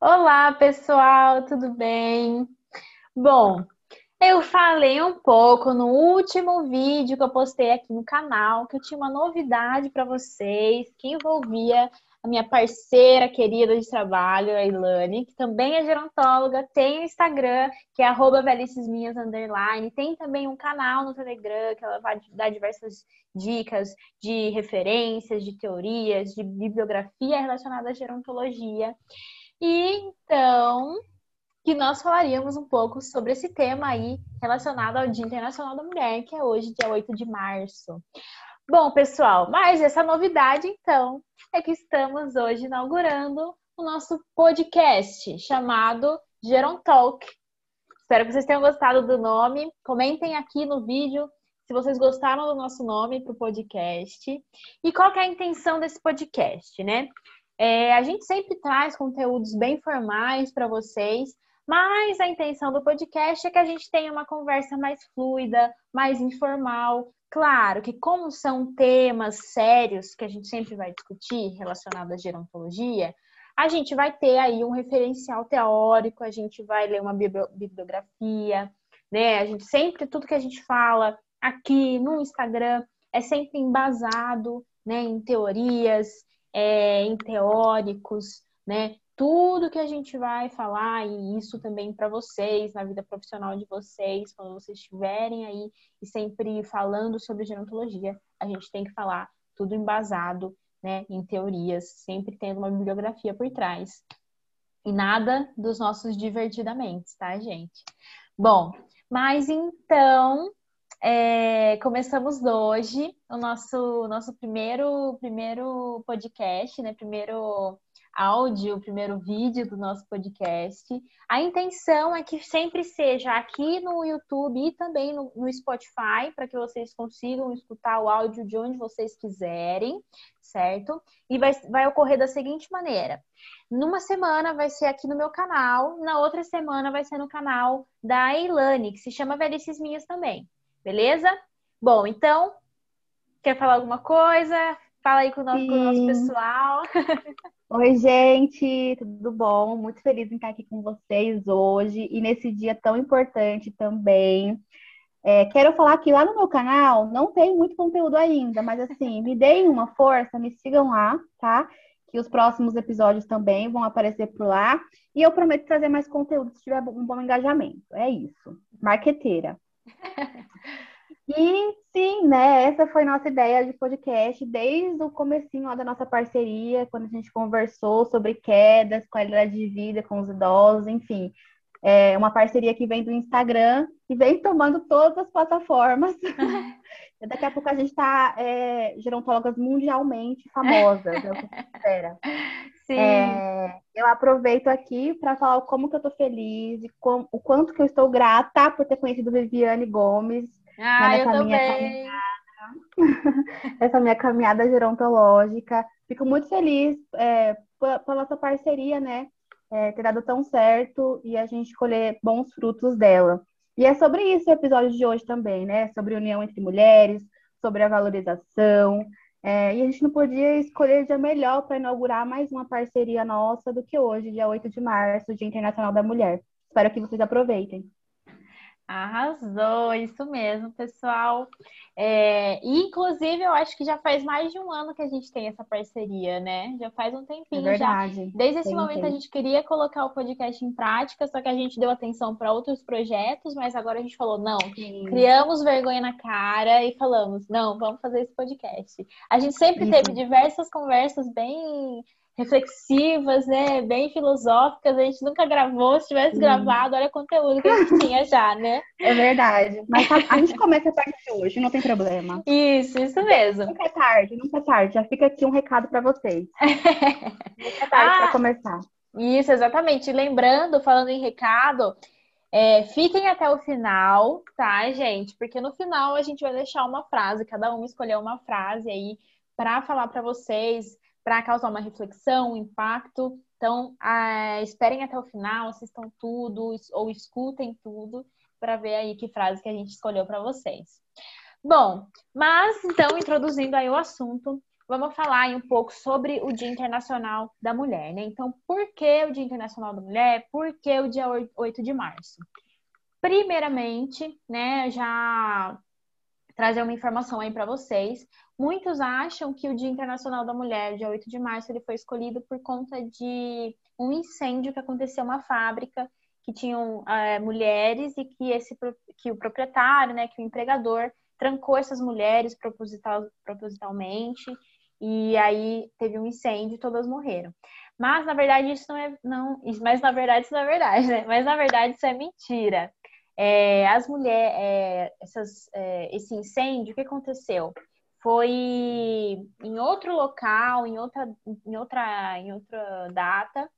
Olá, pessoal, tudo bem? Bom, eu falei um pouco no último vídeo que eu postei aqui no canal que eu tinha uma novidade para vocês que envolvia a minha parceira querida de trabalho, a Ilane, que também é gerontóloga, tem o Instagram, que é arroba velicesminhas, underline, tem também um canal no Telegram, que ela vai dar diversas dicas de referências, de teorias, de bibliografia relacionada à gerontologia. E então, que nós falaríamos um pouco sobre esse tema aí relacionado ao Dia Internacional da Mulher, que é hoje, dia 8 de março. Bom, pessoal, mas essa novidade, então, é que estamos hoje inaugurando o nosso podcast chamado Gerontalk. Espero que vocês tenham gostado do nome. Comentem aqui no vídeo se vocês gostaram do nosso nome para o podcast e qual é a intenção desse podcast, né? É, a gente sempre traz conteúdos bem formais para vocês, mas a intenção do podcast é que a gente tenha uma conversa mais fluida, mais informal, Claro que, como são temas sérios que a gente sempre vai discutir relacionados à gerontologia, a gente vai ter aí um referencial teórico, a gente vai ler uma bibliografia, né? A gente sempre, tudo que a gente fala aqui no Instagram é sempre embasado né, em teorias, é, em teóricos, né? tudo que a gente vai falar, e isso também para vocês, na vida profissional de vocês, quando vocês estiverem aí e sempre falando sobre gerontologia, a gente tem que falar tudo embasado né, em teorias, sempre tendo uma bibliografia por trás. E nada dos nossos divertidamente, tá, gente? Bom, mas então, é, começamos hoje o nosso, nosso primeiro, primeiro podcast, né? Primeiro áudio, o primeiro vídeo do nosso podcast. A intenção é que sempre seja aqui no YouTube e também no, no Spotify, para que vocês consigam escutar o áudio de onde vocês quiserem, certo? E vai, vai ocorrer da seguinte maneira: numa semana vai ser aqui no meu canal, na outra semana vai ser no canal da Eilane, que se chama Velhices Minhas também, beleza? Bom, então, quer falar alguma coisa? Fala aí com o nosso, com o nosso pessoal. Oi, gente, tudo bom? Muito feliz em estar aqui com vocês hoje e nesse dia tão importante também. É, quero falar que lá no meu canal não tem muito conteúdo ainda, mas assim, me deem uma força, me sigam lá, tá? Que os próximos episódios também vão aparecer por lá. E eu prometo trazer mais conteúdo se tiver um bom engajamento. É isso. Marqueteira. E sim, né? Essa foi nossa ideia de podcast desde o comecinho lá da nossa parceria, quando a gente conversou sobre quedas, qualidade de vida com os idosos, enfim. É uma parceria que vem do Instagram e vem tomando todas as plataformas. Daqui a pouco a gente está é, gerontólogas mundialmente famosas, é o que a gente espera. Sim. É, eu aproveito aqui para falar como que eu estou feliz e com, o quanto que eu estou grata por ter conhecido Viviane Gomes, ah, eu também. essa minha caminhada gerontológica. Fico muito feliz é, pela, pela nossa parceria, né? É, ter dado tão certo e a gente colher bons frutos dela. E é sobre isso o episódio de hoje também, né? Sobre união entre mulheres, sobre a valorização. É, e a gente não podia escolher dia melhor para inaugurar mais uma parceria nossa do que hoje, dia 8 de março, Dia Internacional da Mulher. Espero que vocês aproveitem. Arrasou, isso mesmo, pessoal. É, inclusive, eu acho que já faz mais de um ano que a gente tem essa parceria, né? Já faz um tempinho é verdade. já. Desde esse tem, momento tem. a gente queria colocar o podcast em prática, só que a gente deu atenção para outros projetos, mas agora a gente falou, não, Sim. criamos vergonha na cara e falamos, não, vamos fazer esse podcast. A gente sempre isso. teve diversas conversas bem reflexivas, né? Bem filosóficas. A gente nunca gravou. Se tivesse gravado, olha o conteúdo que a gente tinha já, né? É verdade. Mas tá, a gente começa a partir hoje, não tem problema. Isso, isso mesmo. Nunca é tarde, nunca é tarde. Já fica aqui um recado para vocês. nunca é tarde ah, para começar. Isso, exatamente. Lembrando, falando em recado, é, fiquem até o final, tá, gente? Porque no final a gente vai deixar uma frase, cada um escolher uma frase aí para falar para vocês para causar uma reflexão, um impacto. Então, esperem até o final, assistam tudo ou escutem tudo para ver aí que frase que a gente escolheu para vocês. Bom, mas então introduzindo aí o assunto, vamos falar um pouco sobre o Dia Internacional da Mulher, né? Então, por que o Dia Internacional da Mulher? Por que o dia 8 de março? Primeiramente, né, já trazer uma informação aí para vocês. Muitos acham que o Dia Internacional da Mulher, dia 8 de março, ele foi escolhido por conta de um incêndio que aconteceu em uma fábrica que tinham é, mulheres e que esse que o proprietário, né, que o empregador trancou essas mulheres proposital, propositalmente e aí teve um incêndio e todas morreram. Mas na verdade isso não é não, mas na verdade isso não é verdade, né? Mas na verdade isso é mentira. É, as mulheres, é, essas, esse incêndio, o que aconteceu? Foi em outro local, em outra, em outra, em outra data.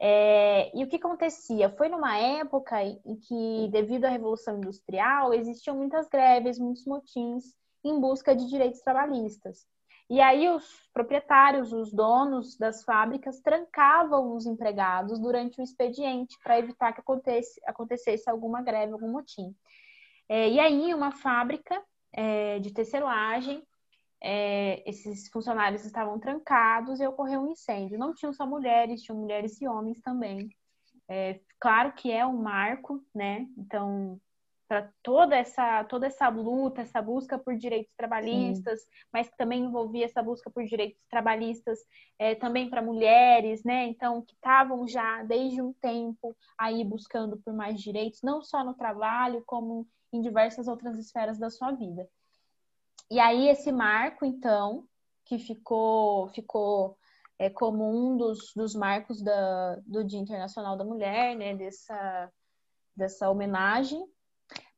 É, e o que acontecia? Foi numa época em que, devido à Revolução Industrial, existiam muitas greves, muitos motins em busca de direitos trabalhistas. E aí os proprietários, os donos das fábricas, trancavam os empregados durante o expediente para evitar que acontecesse, acontecesse alguma greve, algum motim. É, e aí uma fábrica é, de tecelagem, é, esses funcionários estavam trancados e ocorreu um incêndio. Não tinham só mulheres, tinham mulheres e homens também. É, claro que é um marco, né? Então para toda essa toda essa luta, essa busca por direitos trabalhistas, Sim. mas que também envolvia essa busca por direitos trabalhistas é, também para mulheres, né? Então que estavam já desde um tempo aí buscando por mais direitos, não só no trabalho, como em diversas outras esferas da sua vida. E aí esse marco, então, que ficou ficou é, como um dos, dos marcos da, do Dia Internacional da Mulher, né? Dessa dessa homenagem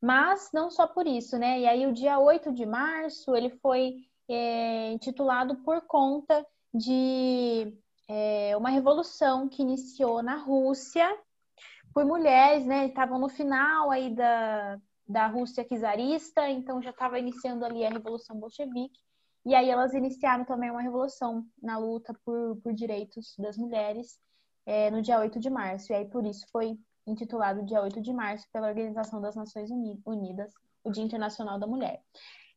mas não só por isso, né? E aí o dia 8 de março ele foi é, intitulado por conta de é, uma revolução que iniciou na Rússia por mulheres, né? Estavam no final aí da, da Rússia czarista, então já estava iniciando ali a Revolução Bolchevique. E aí elas iniciaram também uma revolução na luta por, por direitos das mulheres é, no dia 8 de março. E aí por isso foi intitulado dia 8 de março pela Organização das Nações Unidas, o Dia Internacional da Mulher.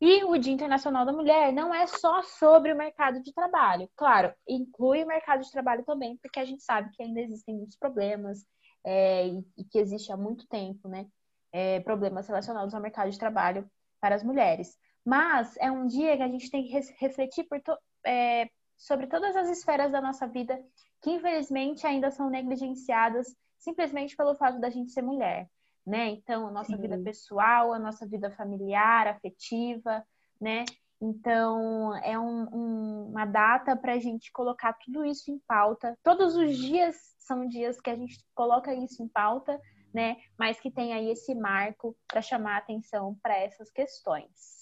E o Dia Internacional da Mulher não é só sobre o mercado de trabalho. Claro, inclui o mercado de trabalho também, porque a gente sabe que ainda existem muitos problemas é, e que existe há muito tempo, né? É, problemas relacionados ao mercado de trabalho para as mulheres. Mas é um dia que a gente tem que refletir to é, sobre todas as esferas da nossa vida que, infelizmente, ainda são negligenciadas simplesmente pelo fato da gente ser mulher, né? Então, a nossa Sim. vida pessoal, a nossa vida familiar, afetiva, né? Então, é um, um, uma data para a gente colocar tudo isso em pauta. Todos os dias são dias que a gente coloca isso em pauta, né? Mas que tem aí esse marco para chamar atenção para essas questões.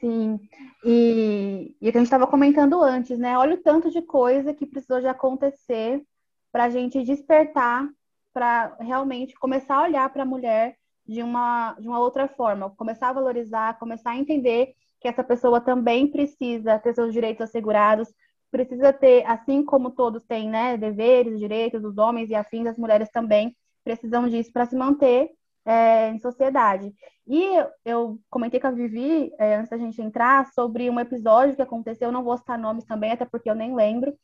Sim, e, e a gente estava comentando antes, né? Olha o tanto de coisa que precisou de acontecer para a gente despertar, para realmente começar a olhar para a mulher de uma, de uma outra forma, começar a valorizar, começar a entender que essa pessoa também precisa ter seus direitos assegurados, precisa ter, assim como todos têm, né, deveres, direitos, os homens e afins, as mulheres também precisam disso para se manter é, em sociedade. E eu comentei com a Vivi, é, antes da gente entrar, sobre um episódio que aconteceu, não vou citar nomes também, até porque eu nem lembro,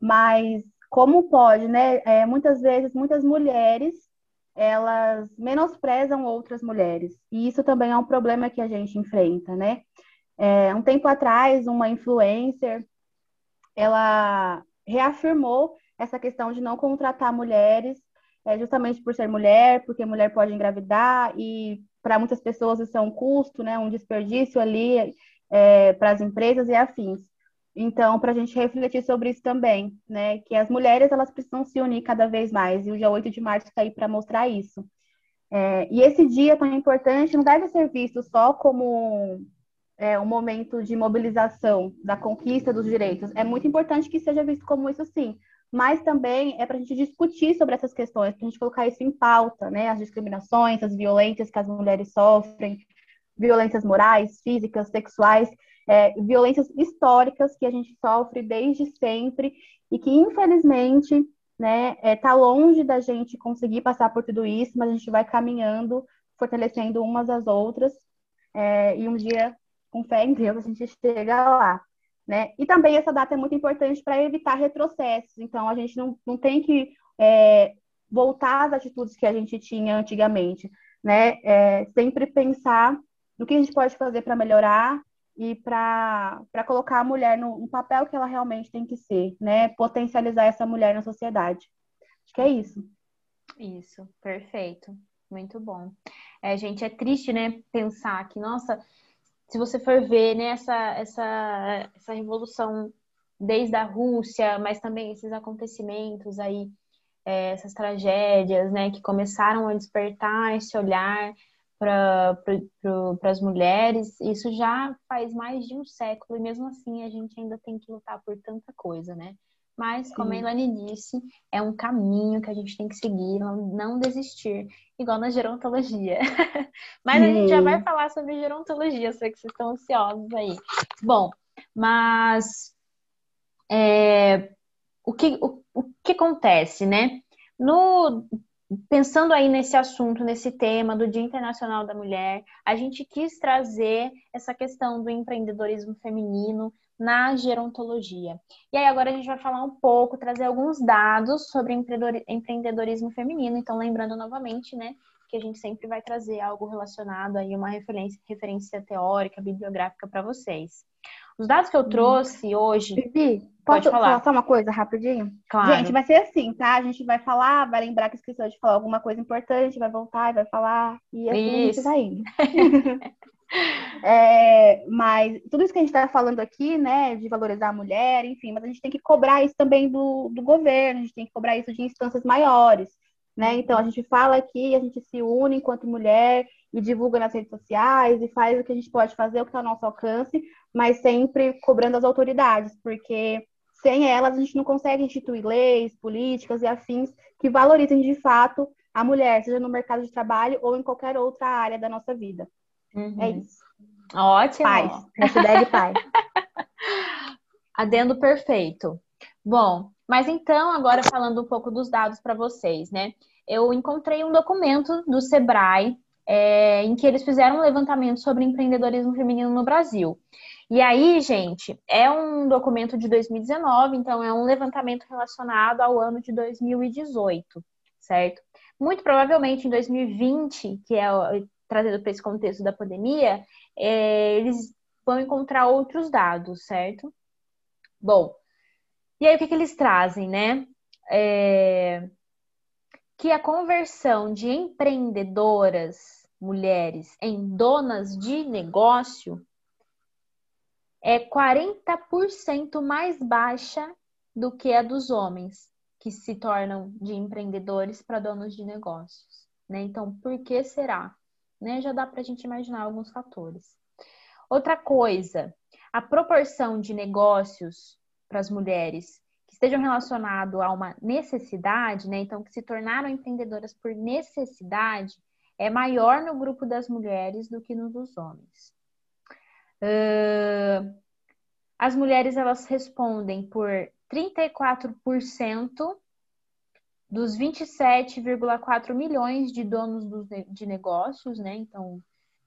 mas como pode, né? É, muitas vezes, muitas mulheres elas menosprezam outras mulheres. E isso também é um problema que a gente enfrenta, né? É, um tempo atrás, uma influencer, ela reafirmou essa questão de não contratar mulheres, é, justamente por ser mulher, porque mulher pode engravidar e para muitas pessoas isso é um custo, né? Um desperdício ali é, para as empresas e afins. Então, para a gente refletir sobre isso também, né? Que as mulheres elas precisam se unir cada vez mais, e o dia 8 de março está aí para mostrar isso. É, e esse dia tão importante não deve ser visto só como é, um momento de mobilização da conquista dos direitos. É muito importante que seja visto como isso sim, mas também é para a gente discutir sobre essas questões, para a gente colocar isso em pauta, né? As discriminações, as violências que as mulheres sofrem, violências morais, físicas, sexuais, é, violências históricas que a gente sofre desde sempre e que, infelizmente, né, é, tá longe da gente conseguir passar por tudo isso, mas a gente vai caminhando, fortalecendo umas às outras, é, e um dia, com fé em Deus, a gente chega lá. Né? E também essa data é muito importante para evitar retrocessos. Então, a gente não, não tem que é, voltar às atitudes que a gente tinha antigamente. Né? É, sempre pensar no que a gente pode fazer para melhorar e para colocar a mulher no, no, papel que ela realmente tem que ser, né? Potencializar essa mulher na sociedade. Acho que é isso. Isso, perfeito. Muito bom. É, gente, é triste, né, pensar que, nossa, se você for ver, né, essa, essa, essa revolução desde a Rússia, mas também esses acontecimentos aí, é, essas tragédias, né, que começaram a despertar esse olhar para as mulheres, isso já faz mais de um século, e mesmo assim a gente ainda tem que lutar por tanta coisa, né? Mas, como Sim. a Ilane disse, é um caminho que a gente tem que seguir, não, desistir, igual na gerontologia. mas a gente já vai falar sobre gerontologia, sei que vocês estão ansiosos aí. Bom, mas é, o, que, o, o que acontece, né? No, pensando aí nesse assunto, nesse tema do Dia Internacional da Mulher, a gente quis trazer essa questão do empreendedorismo feminino na gerontologia. E aí agora a gente vai falar um pouco, trazer alguns dados sobre empreendedorismo feminino. Então, lembrando novamente, né, que a gente sempre vai trazer algo relacionado aí, uma referência, referência teórica, bibliográfica para vocês. Os dados que eu hum. trouxe hoje. Bibi, pode posso falar. falar só uma coisa rapidinho? Claro. Gente, vai ser assim, tá? A gente vai falar, vai lembrar que esqueceu de falar alguma coisa importante, vai voltar e vai falar, e assim isso. a gente vai indo. é, mas tudo isso que a gente está falando aqui, né, de valorizar a mulher, enfim, mas a gente tem que cobrar isso também do, do governo, a gente tem que cobrar isso de instâncias maiores, né? Então a gente fala aqui, a gente se une enquanto mulher e divulga nas redes sociais e faz o que a gente pode fazer, o que está ao nosso alcance, mas sempre cobrando as autoridades, porque sem elas a gente não consegue instituir leis, políticas e afins que valorizem de fato a mulher, seja no mercado de trabalho ou em qualquer outra área da nossa vida. Uhum. É isso. Ótimo. Paz. Nossa ideia de paz. Adendo perfeito. Bom, mas então, agora falando um pouco dos dados para vocês, né? Eu encontrei um documento do Sebrae é, em que eles fizeram um levantamento sobre empreendedorismo feminino no Brasil. E aí, gente, é um documento de 2019, então é um levantamento relacionado ao ano de 2018, certo? Muito provavelmente em 2020, que é trazido para esse contexto da pandemia, é, eles vão encontrar outros dados, certo? Bom, e aí o que, que eles trazem, né? É, que a conversão de empreendedoras mulheres em donas de negócio é 40% mais baixa do que a dos homens que se tornam de empreendedores para donos de negócios. Né? Então, por que será? Né? Já dá para a gente imaginar alguns fatores. Outra coisa, a proporção de negócios para as mulheres que estejam relacionados a uma necessidade, né? Então, que se tornaram empreendedoras por necessidade, é maior no grupo das mulheres do que no dos homens. Uh, as mulheres elas respondem por 34% dos 27,4 milhões de donos de negócios, né? Então,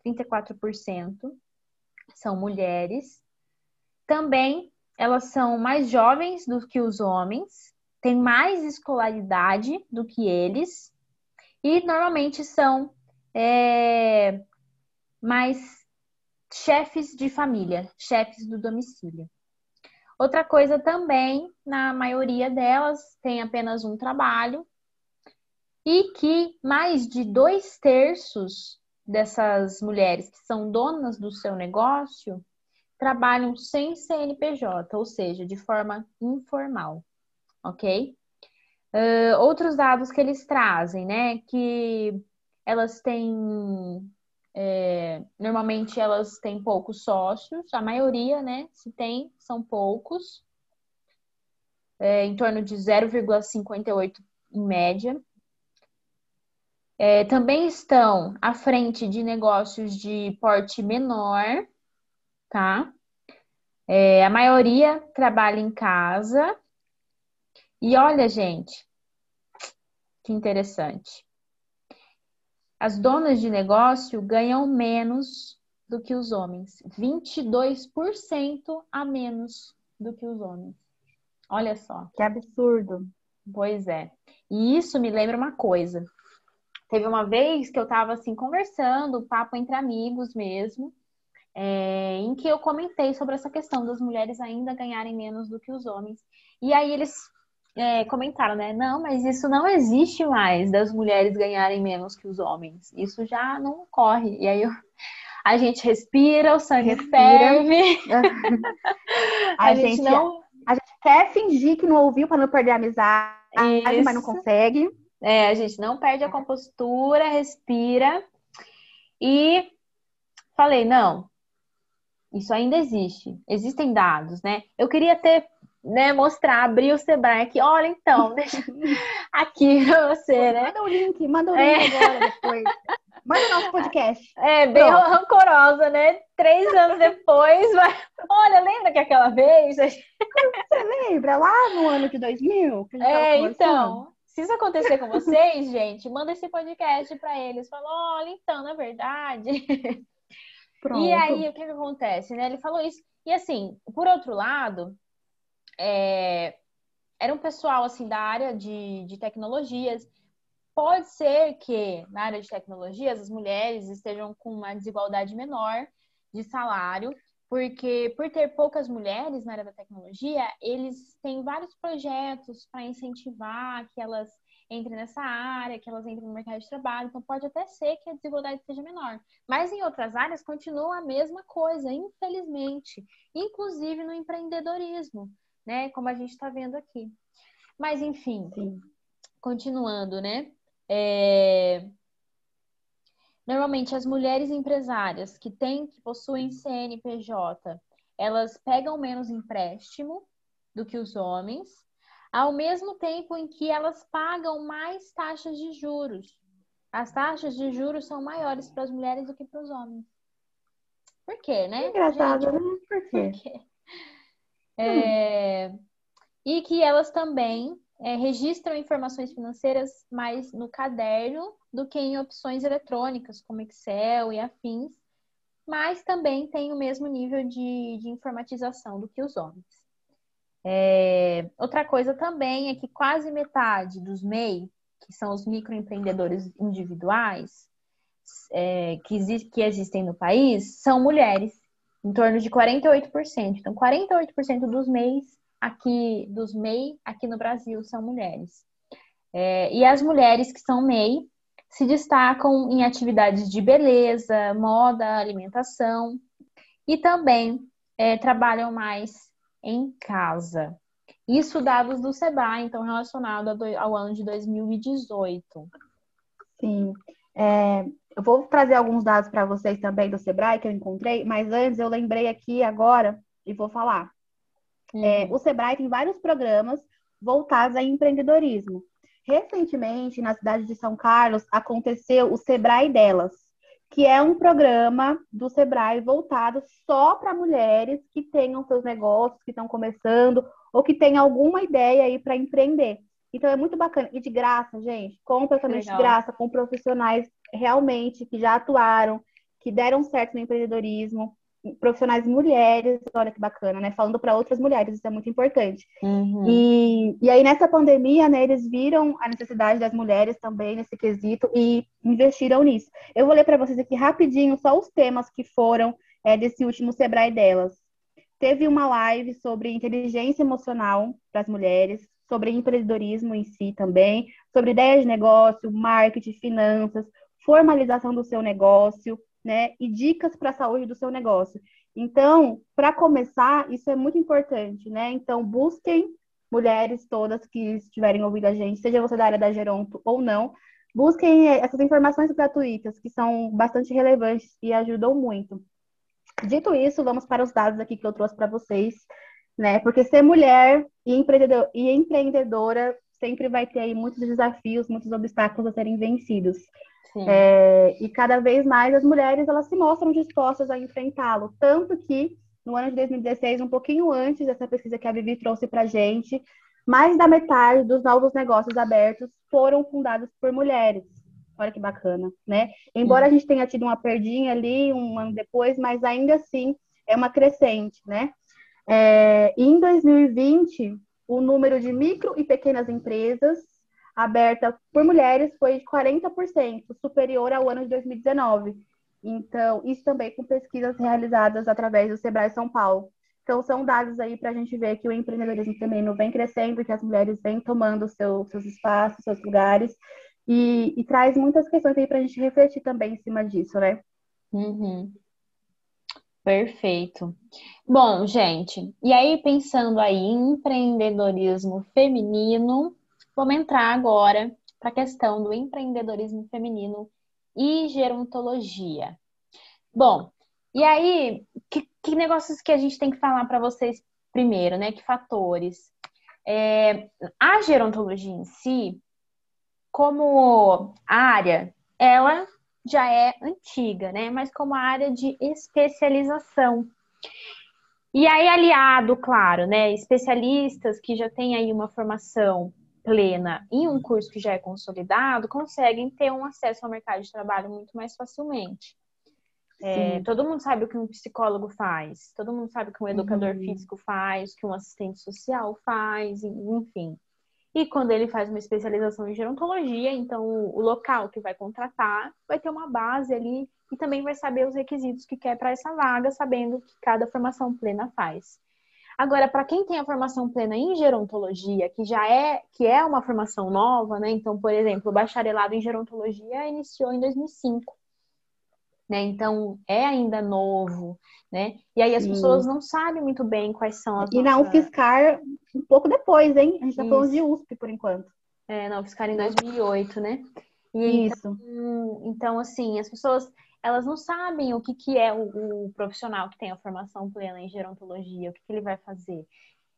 34% são mulheres. Também elas são mais jovens do que os homens, têm mais escolaridade do que eles e normalmente são é, mais chefes de família, chefes do domicílio. Outra coisa também, na maioria delas, tem apenas um trabalho e que mais de dois terços dessas mulheres que são donas do seu negócio trabalham sem CNPJ, ou seja, de forma informal, ok? Uh, outros dados que eles trazem, né, que elas têm, é, normalmente elas têm poucos sócios, a maioria, né, se tem, são poucos, é, em torno de 0,58 em média. É, também estão à frente de negócios de porte menor, tá? É, a maioria trabalha em casa. E olha, gente, que interessante. As donas de negócio ganham menos do que os homens. 22% a menos do que os homens. Olha só. Que absurdo. Pois é. E isso me lembra uma coisa. Teve uma vez que eu estava assim conversando, papo entre amigos mesmo, é, em que eu comentei sobre essa questão das mulheres ainda ganharem menos do que os homens. E aí eles é, comentaram, né? Não, mas isso não existe mais das mulheres ganharem menos que os homens. Isso já não ocorre. E aí eu, a gente respira, o sangue respira. ferve. a, a, gente, gente não. A gente quer fingir que não ouviu para não perder a amizade, isso. mas não consegue. É, a gente não perde a compostura, respira. E falei, não, isso ainda existe. Existem dados, né? Eu queria ter né, mostrar, abrir o Sebrae aqui. Olha, então, deixa aqui pra você, né? Manda o link, manda o link é. agora depois. Manda o nosso podcast. É, bem Pronto. rancorosa, né? Três anos depois, vai... olha, lembra que aquela vez... Você lembra? Lá no ano de 2000? é, então... Se isso acontecer com vocês, gente, manda esse podcast para eles. Fala, olha, então, na verdade... Pronto. E aí, o que, que acontece, né? Ele falou isso. E assim, por outro lado, é, era um pessoal assim da área de, de tecnologias. Pode ser que na área de tecnologias as mulheres estejam com uma desigualdade menor de salário, porque por ter poucas mulheres na área da tecnologia, eles têm vários projetos para incentivar que elas entrem nessa área, que elas entrem no mercado de trabalho. Então pode até ser que a desigualdade seja menor. Mas em outras áreas continua a mesma coisa, infelizmente, inclusive no empreendedorismo né? Como a gente está vendo aqui. Mas, enfim, Sim. continuando, né? É... Normalmente, as mulheres empresárias que têm, que possuem CNPJ, elas pegam menos empréstimo do que os homens, ao mesmo tempo em que elas pagam mais taxas de juros. As taxas de juros são maiores para as mulheres do que para os homens. Por quê, né? Engraçado, Gente, né? Por quê? Por quê? É, e que elas também é, registram informações financeiras mais no caderno do que em opções eletrônicas, como Excel e afins, mas também tem o mesmo nível de, de informatização do que os homens. É, outra coisa também é que quase metade dos MEI, que são os microempreendedores individuais, é, que, que existem no país, são mulheres em torno de 48%. Então, 48% dos MEIs aqui, dos MEI aqui no Brasil são mulheres. É, e as mulheres que são MEI se destacam em atividades de beleza, moda, alimentação e também é, trabalham mais em casa. Isso dados do SEBRAE, então relacionado ao ano de 2018. Sim. É, eu vou trazer alguns dados para vocês também do Sebrae que eu encontrei, mas antes eu lembrei aqui agora e vou falar. Uhum. É, o Sebrae tem vários programas voltados a empreendedorismo. Recentemente, na cidade de São Carlos, aconteceu o Sebrae Delas, que é um programa do Sebrae voltado só para mulheres que tenham seus negócios, que estão começando, ou que têm alguma ideia aí para empreender. Então é muito bacana. E de graça, gente, completamente de graça, com profissionais realmente que já atuaram, que deram certo no empreendedorismo, profissionais mulheres, olha que bacana, né? Falando para outras mulheres, isso é muito importante. Uhum. E, e aí, nessa pandemia, né, eles viram a necessidade das mulheres também nesse quesito e investiram nisso. Eu vou ler para vocês aqui rapidinho só os temas que foram é, desse último Sebrae delas. Teve uma live sobre inteligência emocional para as mulheres, sobre empreendedorismo em si também, sobre ideias de negócio, marketing, finanças, formalização do seu negócio, né? E dicas para a saúde do seu negócio. Então, para começar, isso é muito importante, né? Então, busquem mulheres todas que estiverem ouvindo a gente, seja você da área da Geronto ou não, busquem essas informações gratuitas, que são bastante relevantes e ajudam muito. Dito isso, vamos para os dados aqui que eu trouxe para vocês né? Porque ser mulher e, empreendedor, e empreendedora sempre vai ter aí muitos desafios, muitos obstáculos a serem vencidos. É, e cada vez mais as mulheres elas se mostram dispostas a enfrentá-lo, tanto que no ano de 2016, um pouquinho antes dessa pesquisa que a Vivi trouxe para gente, mais da metade dos novos negócios abertos foram fundados por mulheres. Olha que bacana, né? Embora a gente tenha tido uma perdinha ali um ano depois, mas ainda assim é uma crescente, né? É, em 2020, o número de micro e pequenas empresas abertas por mulheres foi de 40%, superior ao ano de 2019. Então, isso também com pesquisas realizadas através do Sebrae São Paulo. Então, são dados aí para a gente ver que o empreendedorismo feminino vem crescendo, que as mulheres vêm tomando seu, seus espaços, seus lugares, e, e traz muitas questões aí para a gente refletir também em cima disso, né? Uhum. Perfeito. Bom, gente, e aí pensando aí em empreendedorismo feminino, vamos entrar agora para a questão do empreendedorismo feminino e gerontologia. Bom, e aí, que, que negócios que a gente tem que falar para vocês primeiro, né? Que fatores? É, a gerontologia em si, como área, ela já é antiga, né? Mas como área de especialização. E aí, aliado, claro, né? Especialistas que já têm aí uma formação plena em um curso que já é consolidado, conseguem ter um acesso ao mercado de trabalho muito mais facilmente. É, todo mundo sabe o que um psicólogo faz, todo mundo sabe o que um educador uhum. físico faz, o que um assistente social faz, enfim. E quando ele faz uma especialização em gerontologia, então o local que vai contratar vai ter uma base ali e também vai saber os requisitos que quer para essa vaga, sabendo o que cada formação plena faz. Agora, para quem tem a formação plena em gerontologia, que já é que é uma formação nova, né? Então, por exemplo, o bacharelado em gerontologia iniciou em 2005 né? Então é ainda novo, né? E aí as Sim. pessoas não sabem muito bem quais são as. E nossas... na UFSCar um pouco depois, hein? A gente tá falando de USP por enquanto. É, na UFSCar em 2008, né? E Isso. Então, então, assim, as pessoas elas não sabem o que, que é o, o profissional que tem a formação plena em gerontologia, o que, que ele vai fazer.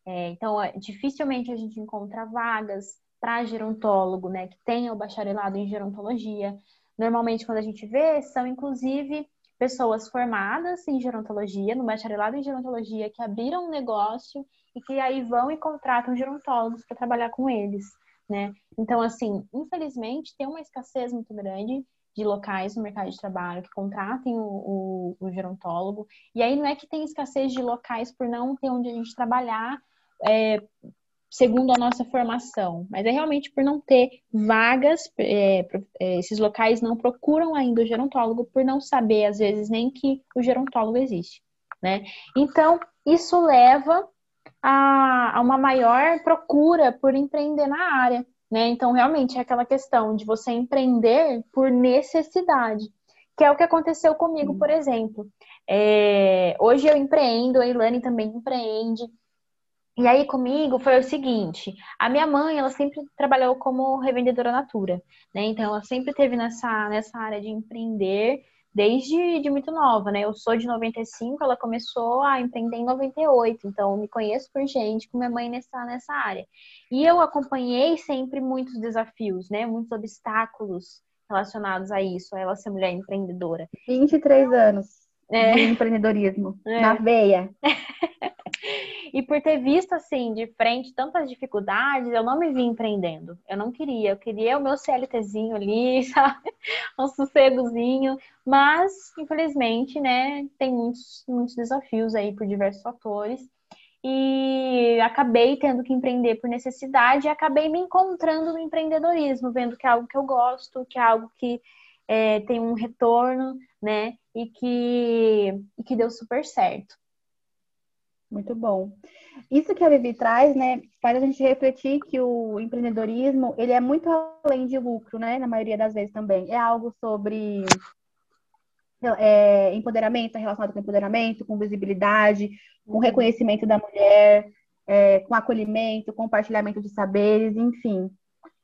É, então, é, dificilmente a gente encontra vagas para gerontólogo, né, que tenha o bacharelado em gerontologia. Normalmente, quando a gente vê, são inclusive pessoas formadas em gerontologia, no bacharelado em gerontologia, que abriram um negócio e que aí vão e contratam gerontólogos para trabalhar com eles, né? Então, assim, infelizmente, tem uma escassez muito grande de locais no mercado de trabalho que contratem o, o, o gerontólogo. E aí não é que tem escassez de locais por não ter onde a gente trabalhar é, segundo a nossa formação, mas é realmente por não ter vagas, é, é, esses locais não procuram ainda o gerontólogo por não saber, às vezes, nem que o gerontólogo existe, né? Então, isso leva a, a uma maior procura por empreender na área, né? Então, realmente, é aquela questão de você empreender por necessidade, que é o que aconteceu comigo, por exemplo. É, hoje eu empreendo, a Ilane também empreende, e aí comigo foi o seguinte, a minha mãe, ela sempre trabalhou como revendedora natura, né? Então ela sempre teve nessa, nessa área de empreender desde de muito nova, né? Eu sou de 95, ela começou a empreender em 98, então me conheço por gente com minha mãe nessa, nessa área. E eu acompanhei sempre muitos desafios, né? Muitos obstáculos relacionados a isso, a ela ser mulher empreendedora. 23 anos é. de empreendedorismo, é. na veia. E por ter visto assim de frente tantas dificuldades, eu não me vi empreendendo. Eu não queria, eu queria o meu CLTzinho ali, sabe? Um sossegozinho, mas infelizmente, né, tem muitos muitos desafios aí por diversos fatores. E acabei tendo que empreender por necessidade e acabei me encontrando no empreendedorismo, vendo que é algo que eu gosto, que é algo que é, tem um retorno, né? E que, e que deu super certo. Muito bom. Isso que a Vivi traz, né, faz a gente refletir que o empreendedorismo, ele é muito além de lucro, né, na maioria das vezes também. É algo sobre é, empoderamento, relacionado com empoderamento, com visibilidade, com uhum. reconhecimento da mulher, é, com acolhimento, compartilhamento de saberes, enfim.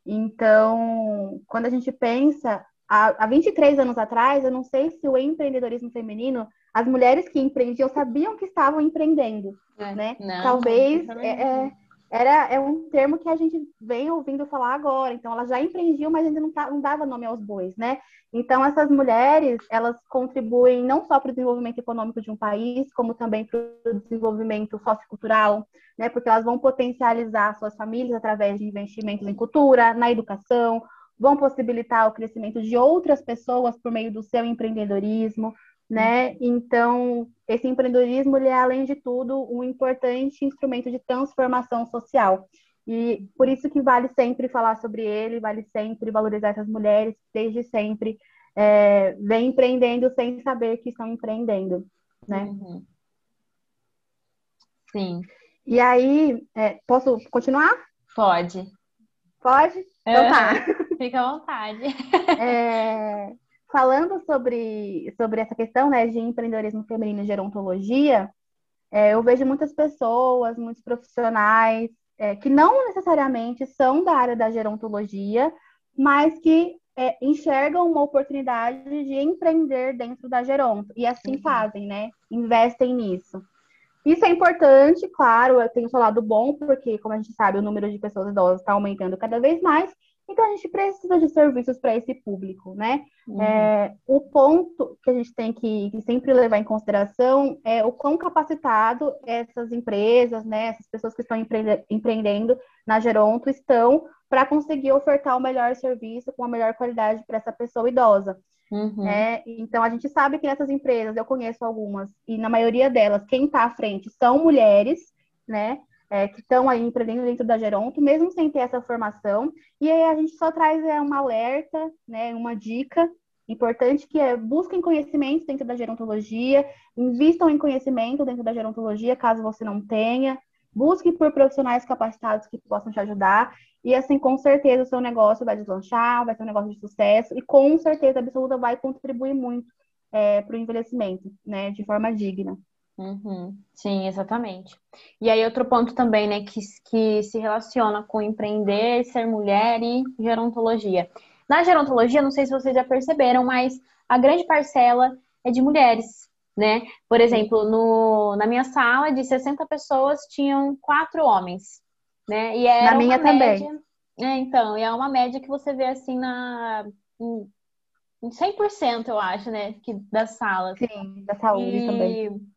Então, quando a gente pensa, há, há 23 anos atrás, eu não sei se o empreendedorismo feminino as mulheres que empreendiam sabiam que estavam empreendendo, é, né? Não, Talvez é, é, era é um termo que a gente vem ouvindo falar agora. Então elas já empreendiam, mas ainda não, tá, não dava nome aos bois, né? Então essas mulheres elas contribuem não só para o desenvolvimento econômico de um país, como também para o desenvolvimento sociocultural, né? Porque elas vão potencializar suas famílias através de investimentos em cultura, na educação, vão possibilitar o crescimento de outras pessoas por meio do seu empreendedorismo, né? Então, esse empreendedorismo ele é, além de tudo, um importante instrumento de transformação social. E por isso que vale sempre falar sobre ele, vale sempre valorizar essas mulheres, desde sempre é, vem empreendendo sem saber que estão empreendendo, né? Uhum. Sim. E aí, é, posso continuar? Pode. Pode? Então tá. Fica à vontade. É, falando sobre, sobre essa questão né, de empreendedorismo feminino e gerontologia, é, eu vejo muitas pessoas, muitos profissionais é, que não necessariamente são da área da gerontologia, mas que é, enxergam uma oportunidade de empreender dentro da Geronto e assim uhum. fazem, né? Investem nisso. Isso é importante, claro, eu tenho falado bom, porque, como a gente sabe, o número de pessoas idosas está aumentando cada vez mais, então a gente precisa de serviços para esse público, né? Uhum. É, o ponto que a gente tem que, que, sempre levar em consideração é o quão capacitado essas empresas, né, essas pessoas que estão empreende, empreendendo na Geronto estão para conseguir ofertar o melhor serviço com a melhor qualidade para essa pessoa idosa. Uhum. É, então a gente sabe que nessas empresas, eu conheço algumas, e na maioria delas, quem está à frente são mulheres, né? É, que estão aí empreendendo dentro da Geronto, mesmo sem ter essa formação. E aí a gente só traz é, uma alerta, né, uma dica importante que é busquem conhecimento dentro da gerontologia, invistam em conhecimento dentro da gerontologia, caso você não tenha, busque por profissionais capacitados que possam te ajudar, e assim, com certeza, o seu negócio vai deslanchar, vai ser um negócio de sucesso, e com certeza absoluta vai contribuir muito é, para o envelhecimento, né, de forma digna. Uhum. Sim, exatamente. E aí, outro ponto também, né, que, que se relaciona com empreender, ser mulher e gerontologia. Na gerontologia, não sei se vocês já perceberam, mas a grande parcela é de mulheres, né? Por exemplo, no, na minha sala, de 60 pessoas, tinham quatro homens, né? E era na minha média, também. É, então, e é uma média que você vê assim na. Em, 100%, eu acho, né? Que, das salas. Sim, da saúde e... também.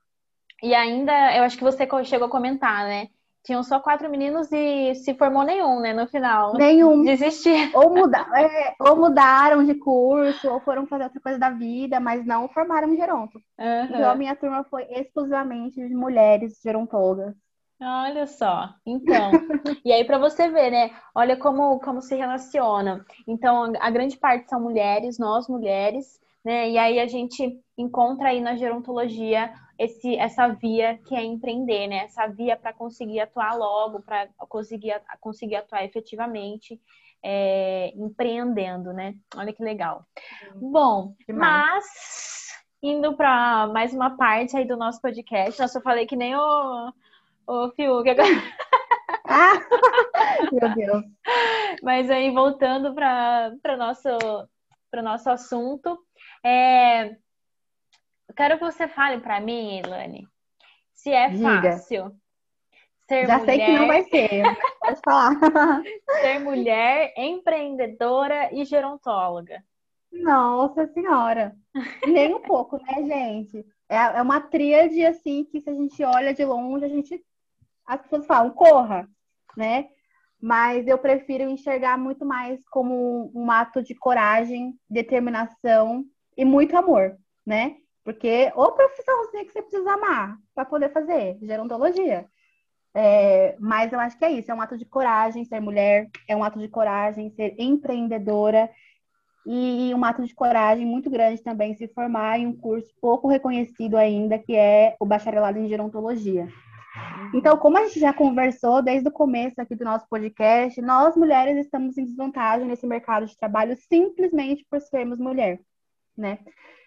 E ainda, eu acho que você chegou a comentar, né? Tinham só quatro meninos e se formou nenhum, né, no final. Nenhum. Desistir. Ou, muda, é, ou mudaram de curso, ou foram fazer outra coisa da vida, mas não formaram geronto. Uhum. Então, a minha turma foi exclusivamente de mulheres gerontogas. Olha só. Então, e aí para você ver, né? Olha como, como se relaciona. Então, a grande parte são mulheres, nós mulheres, né? E aí a gente encontra aí na gerontologia esse, essa via que é empreender, né? Essa via para conseguir atuar logo, para conseguir, conseguir atuar efetivamente, é, empreendendo, né? Olha que legal. Bom, mas indo para mais uma parte aí do nosso podcast, eu falei que nem o, o Fiuk agora. Ah, meu Deus. Mas aí, voltando para o nosso, nosso assunto, é, quero que você fale para mim, Ilane, se é Diga. fácil ser Já mulher... sei que não vai ser, pode falar. ser mulher, empreendedora e gerontóloga. Nossa Senhora! Nem um pouco, né, gente? É, é uma tríade, assim, que se a gente olha de longe, a gente... As pessoas falam, corra, né? Mas eu prefiro enxergar muito mais como um ato de coragem, determinação e muito amor, né? Porque ou profissãozinha que você precisa amar para poder fazer, gerontologia. É, mas eu acho que é isso, é um ato de coragem ser mulher, é um ato de coragem ser empreendedora e um ato de coragem muito grande também se formar em um curso pouco reconhecido ainda, que é o bacharelado em gerontologia. Então, como a gente já conversou desde o começo aqui do nosso podcast, nós mulheres estamos em desvantagem nesse mercado de trabalho simplesmente por sermos mulher, né?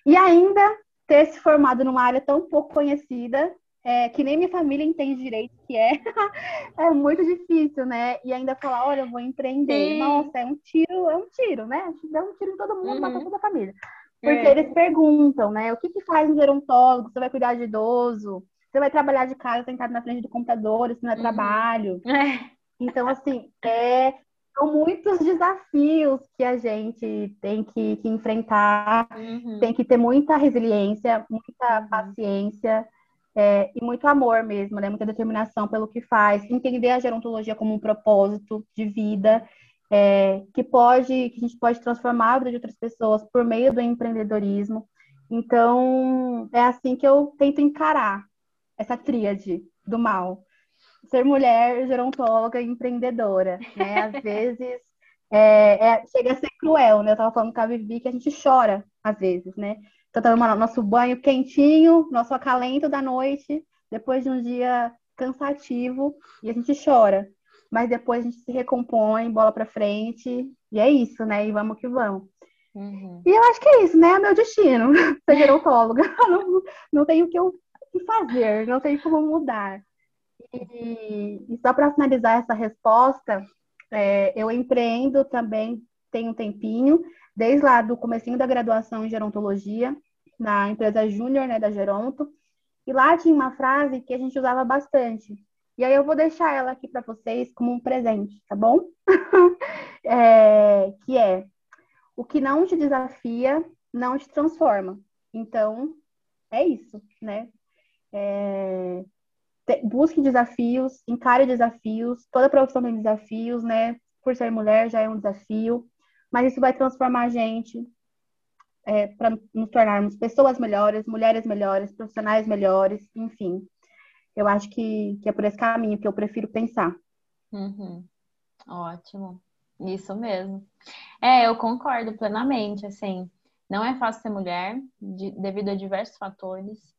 E ainda ter se formado numa área tão pouco conhecida, é, que nem minha família entende direito que é, é muito difícil, né? E ainda falar, olha, eu vou empreender. Sim. Nossa, é um tiro, é um tiro, né? É um tiro em todo mundo, uhum. mata toda a família. Porque é. eles perguntam, né? O que, que faz um gerontólogo? Você vai cuidar de idoso? Você vai trabalhar de casa sentado na frente do computador? Isso não é uhum. trabalho? É. Então, assim, é são muitos desafios que a gente tem que, que enfrentar, uhum. tem que ter muita resiliência, muita uhum. paciência é, e muito amor mesmo, né? Muita determinação pelo que faz, entender a gerontologia como um propósito de vida. é, que pode, que a gente pode transformar a vida de outras pessoas por meio do empreendedorismo. Então, é assim que eu tento encarar essa tríade do mal. Ser mulher, gerontóloga e empreendedora, né? Às vezes é, é, chega a ser cruel, né? Eu tava falando com a Vivi que a gente chora às vezes, né? Então, tomando nosso banho quentinho, nosso acalento da noite, depois de um dia cansativo, e a gente chora. Mas depois a gente se recompõe, bola para frente, e é isso, né? E vamos que vamos. Uhum. E eu acho que é isso, né? É meu destino, ser gerontóloga. não, não tenho o que eu fazer, não tenho como mudar. E, só para finalizar essa resposta, é, eu empreendo também tem um tempinho, desde lá do comecinho da graduação em gerontologia, na empresa júnior né, da Geronto. E lá tinha uma frase que a gente usava bastante. E aí eu vou deixar ela aqui para vocês como um presente, tá bom? é, que é o que não te desafia não te transforma. Então, é isso, né? É, busque desafios, encare desafios, toda profissão tem desafios, né? Por ser mulher já é um desafio, mas isso vai transformar a gente é, para nos tornarmos pessoas melhores, mulheres melhores, profissionais melhores, enfim. Eu acho que, que é por esse caminho que eu prefiro pensar. Uhum. Ótimo. Isso mesmo. É, eu concordo plenamente, assim, não é fácil ser mulher, de, devido a diversos fatores.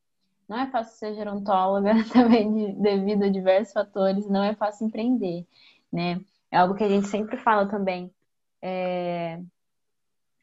Não é fácil ser gerontóloga também de, devido a diversos fatores. Não é fácil empreender, né? É algo que a gente sempre fala também é,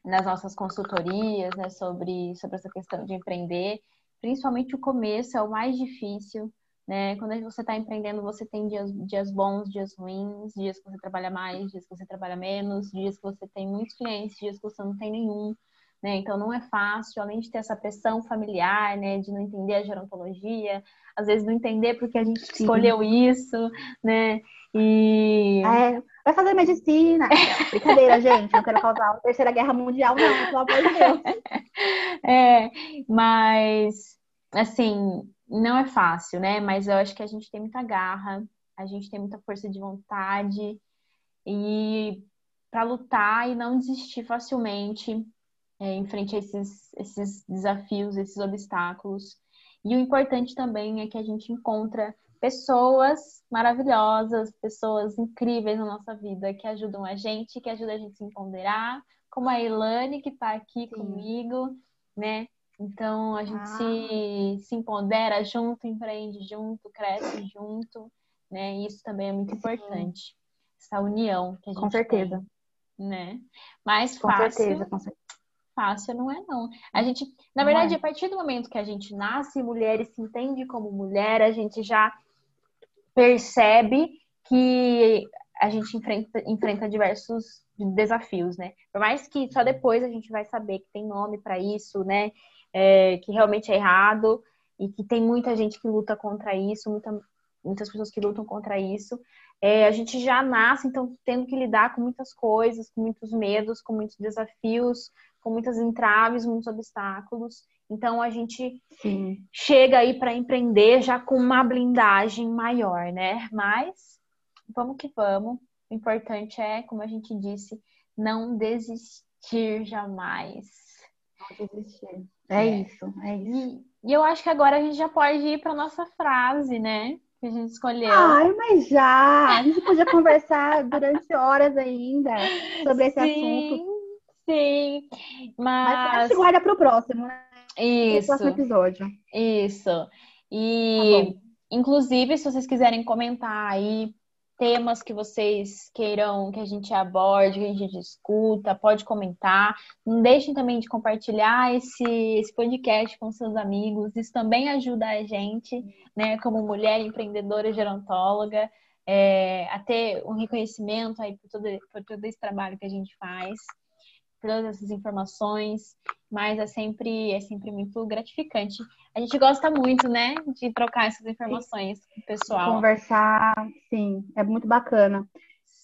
nas nossas consultorias, né? Sobre, sobre essa questão de empreender. Principalmente o começo é o mais difícil, né? Quando você está empreendendo, você tem dias, dias bons, dias ruins, dias que você trabalha mais, dias que você trabalha menos, dias que você tem muitos clientes, dias que você não tem nenhum né? Então não é fácil, além de ter essa pressão familiar, né, de não entender a gerontologia, às vezes não entender porque a gente Sim. escolheu isso, né? E é, vai fazer medicina. Brincadeira, gente, não quero causar a terceira guerra mundial não, pelo amor de Deus. É, mas assim, não é fácil, né? Mas eu acho que a gente tem muita garra, a gente tem muita força de vontade e para lutar e não desistir facilmente, é, em frente a esses, esses desafios, esses obstáculos. E o importante também é que a gente encontra pessoas maravilhosas, pessoas incríveis na nossa vida que ajudam a gente, que ajudam a gente a se empoderar, como a Elane que está aqui Sim. comigo, né? Então a gente ah. se, se empodera junto, empreende junto, cresce junto, né? E isso também é muito Sim. importante. Essa união que a gente Com certeza. Tem, né? Mais fácil. Com certeza, com certeza fácil, não é não. A gente, na verdade, é. a partir do momento que a gente nasce mulher e se entende como mulher, a gente já percebe que a gente enfrenta, enfrenta diversos desafios, né? Por mais que só depois a gente vai saber que tem nome para isso, né? É, que realmente é errado e que tem muita gente que luta contra isso, muita, muitas pessoas que lutam contra isso. É, a gente já nasce, então, tendo que lidar com muitas coisas, com muitos medos, com muitos desafios, com muitas entraves, muitos obstáculos. Então a gente Sim. chega aí para empreender já com uma blindagem maior, né? Mas vamos que vamos. O importante é, como a gente disse, não desistir jamais. Não desistir. É, é. isso, é isso. E, e, eu acho que agora a gente já pode ir para nossa frase, né? Que a gente escolheu. Ai, mas já! A gente podia conversar durante horas ainda sobre esse Sim. assunto Sim, mas. Mas a gente guarda para o próximo, né? Isso. próximo episódio. Isso. E, tá inclusive, se vocês quiserem comentar aí temas que vocês queiram que a gente aborde, que a gente discuta, pode comentar. Não deixem também de compartilhar esse, esse podcast com seus amigos. Isso também ajuda a gente, né, como mulher empreendedora gerontóloga, é, a ter um reconhecimento aí por todo, por todo esse trabalho que a gente faz todas essas informações, mas é sempre, é sempre muito gratificante. A gente gosta muito, né, de trocar essas informações com o pessoal. Conversar, sim, é muito bacana.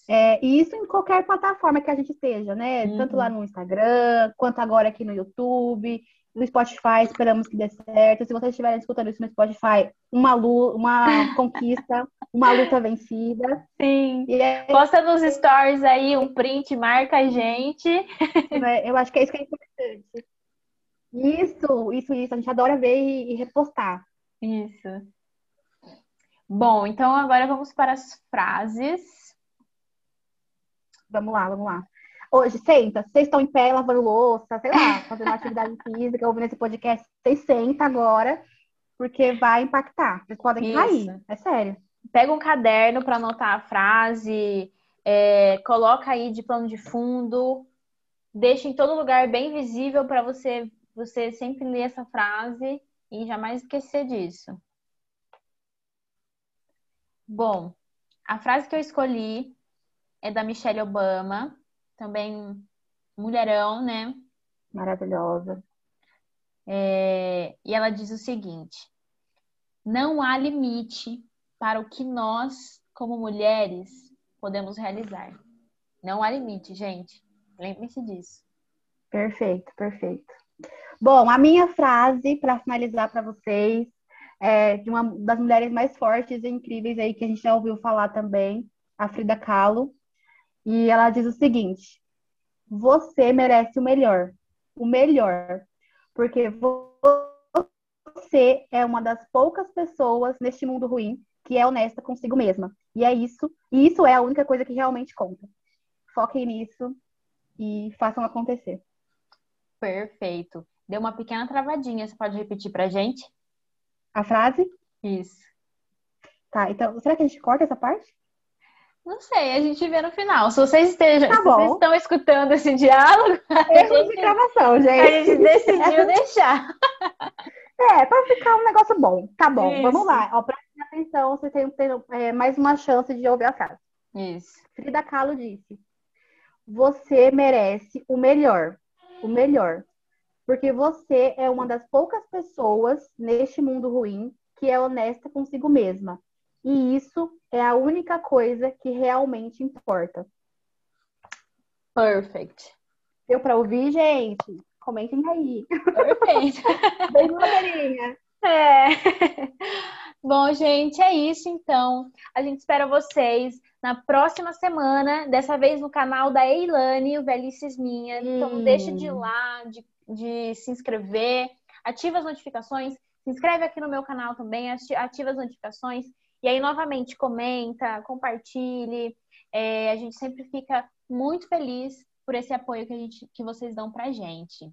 É, e isso em qualquer plataforma que a gente esteja, né? Uhum. Tanto lá no Instagram, quanto agora aqui no YouTube. No Spotify, esperamos que dê certo. Se vocês estiverem escutando isso no Spotify, uma, lu uma conquista, uma luta vencida. Sim. É... Posta nos stories aí um print, marca a gente. Eu acho que é isso que é importante. Isso, isso, isso. A gente adora ver e, e repostar. Isso. Bom, então agora vamos para as frases. Vamos lá, vamos lá. Hoje, senta, vocês estão em pé lavando louça, sei lá, fazendo atividade física, ouvindo esse podcast, vocês sentam agora, porque vai impactar. Vocês podem Isso. cair, é sério. Pega um caderno para anotar a frase, é, coloca aí de plano de fundo, deixa em todo lugar bem visível para você, você sempre ler essa frase e jamais esquecer disso. Bom, a frase que eu escolhi é da Michelle Obama também mulherão, né? Maravilhosa. É, e ela diz o seguinte: não há limite para o que nós, como mulheres, podemos realizar. Não há limite, gente. Lembre-se disso. Perfeito, perfeito. Bom, a minha frase para finalizar para vocês é de uma das mulheres mais fortes e incríveis aí que a gente já ouviu falar também, a Frida Kahlo. E ela diz o seguinte: você merece o melhor, o melhor, porque você é uma das poucas pessoas neste mundo ruim que é honesta consigo mesma. E é isso, e isso é a única coisa que realmente conta. Foquem nisso e façam acontecer. Perfeito. Deu uma pequena travadinha, você pode repetir pra gente? A frase? Isso. Tá, então, será que a gente corta essa parte? Não sei, a gente vê no final. Se vocês, estejam, tá se vocês estão escutando esse diálogo, Erros gente, de gravação, gente. A gente decidiu deixar. É, para ficar um negócio bom. Tá bom, Isso. vamos lá. Ó, prestem atenção, vocês têm, têm é, mais uma chance de ouvir a frase. Isso. Frida Kahlo disse: Você merece o melhor. O melhor. Porque você é uma das poucas pessoas neste mundo ruim que é honesta consigo mesma. E isso é a única coisa que realmente importa. Perfect. Deu para ouvir, gente? Comentem aí. Perfeito. Bem blogueirinha. É. Bom, gente, é isso então. A gente espera vocês na próxima semana, dessa vez no canal da Eilane, o Velhices Minha. Então, não deixe de ir lá, de, de se inscrever, ativa as notificações, se inscreve aqui no meu canal também, ativa as notificações e aí, novamente, comenta, compartilhe. É, a gente sempre fica muito feliz por esse apoio que, a gente, que vocês dão pra gente.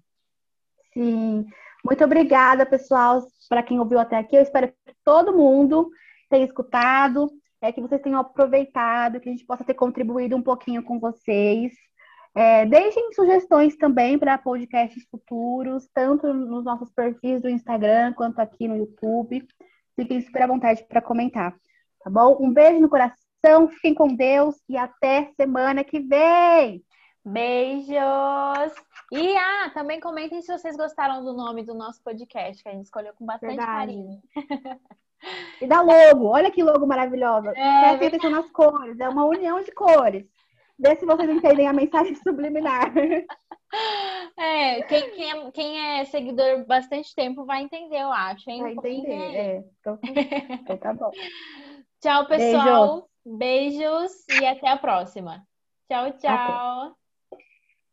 Sim, muito obrigada, pessoal, para quem ouviu até aqui. Eu espero que todo mundo tenha escutado, é, que vocês tenham aproveitado, que a gente possa ter contribuído um pouquinho com vocês. É, deixem sugestões também para podcasts futuros, tanto nos nossos perfis do Instagram quanto aqui no YouTube. Fiquem super à vontade para comentar, tá bom? Um beijo no coração, fiquem com Deus e até semana que vem! Beijos! E ah, também comentem se vocês gostaram do nome do nosso podcast, que a gente escolheu com bastante Verdade. carinho. E da logo, olha que logo maravilhosa. É, Prestem atenção nas cores, é uma união de cores. Vê se vocês entendem a mensagem subliminar. É, quem, quem, é, quem é seguidor bastante tempo vai entender, eu acho, hein? Vai entender, é. Então, então tá bom. Tchau, pessoal. Beijos. Beijos e até a próxima. Tchau, tchau. Até.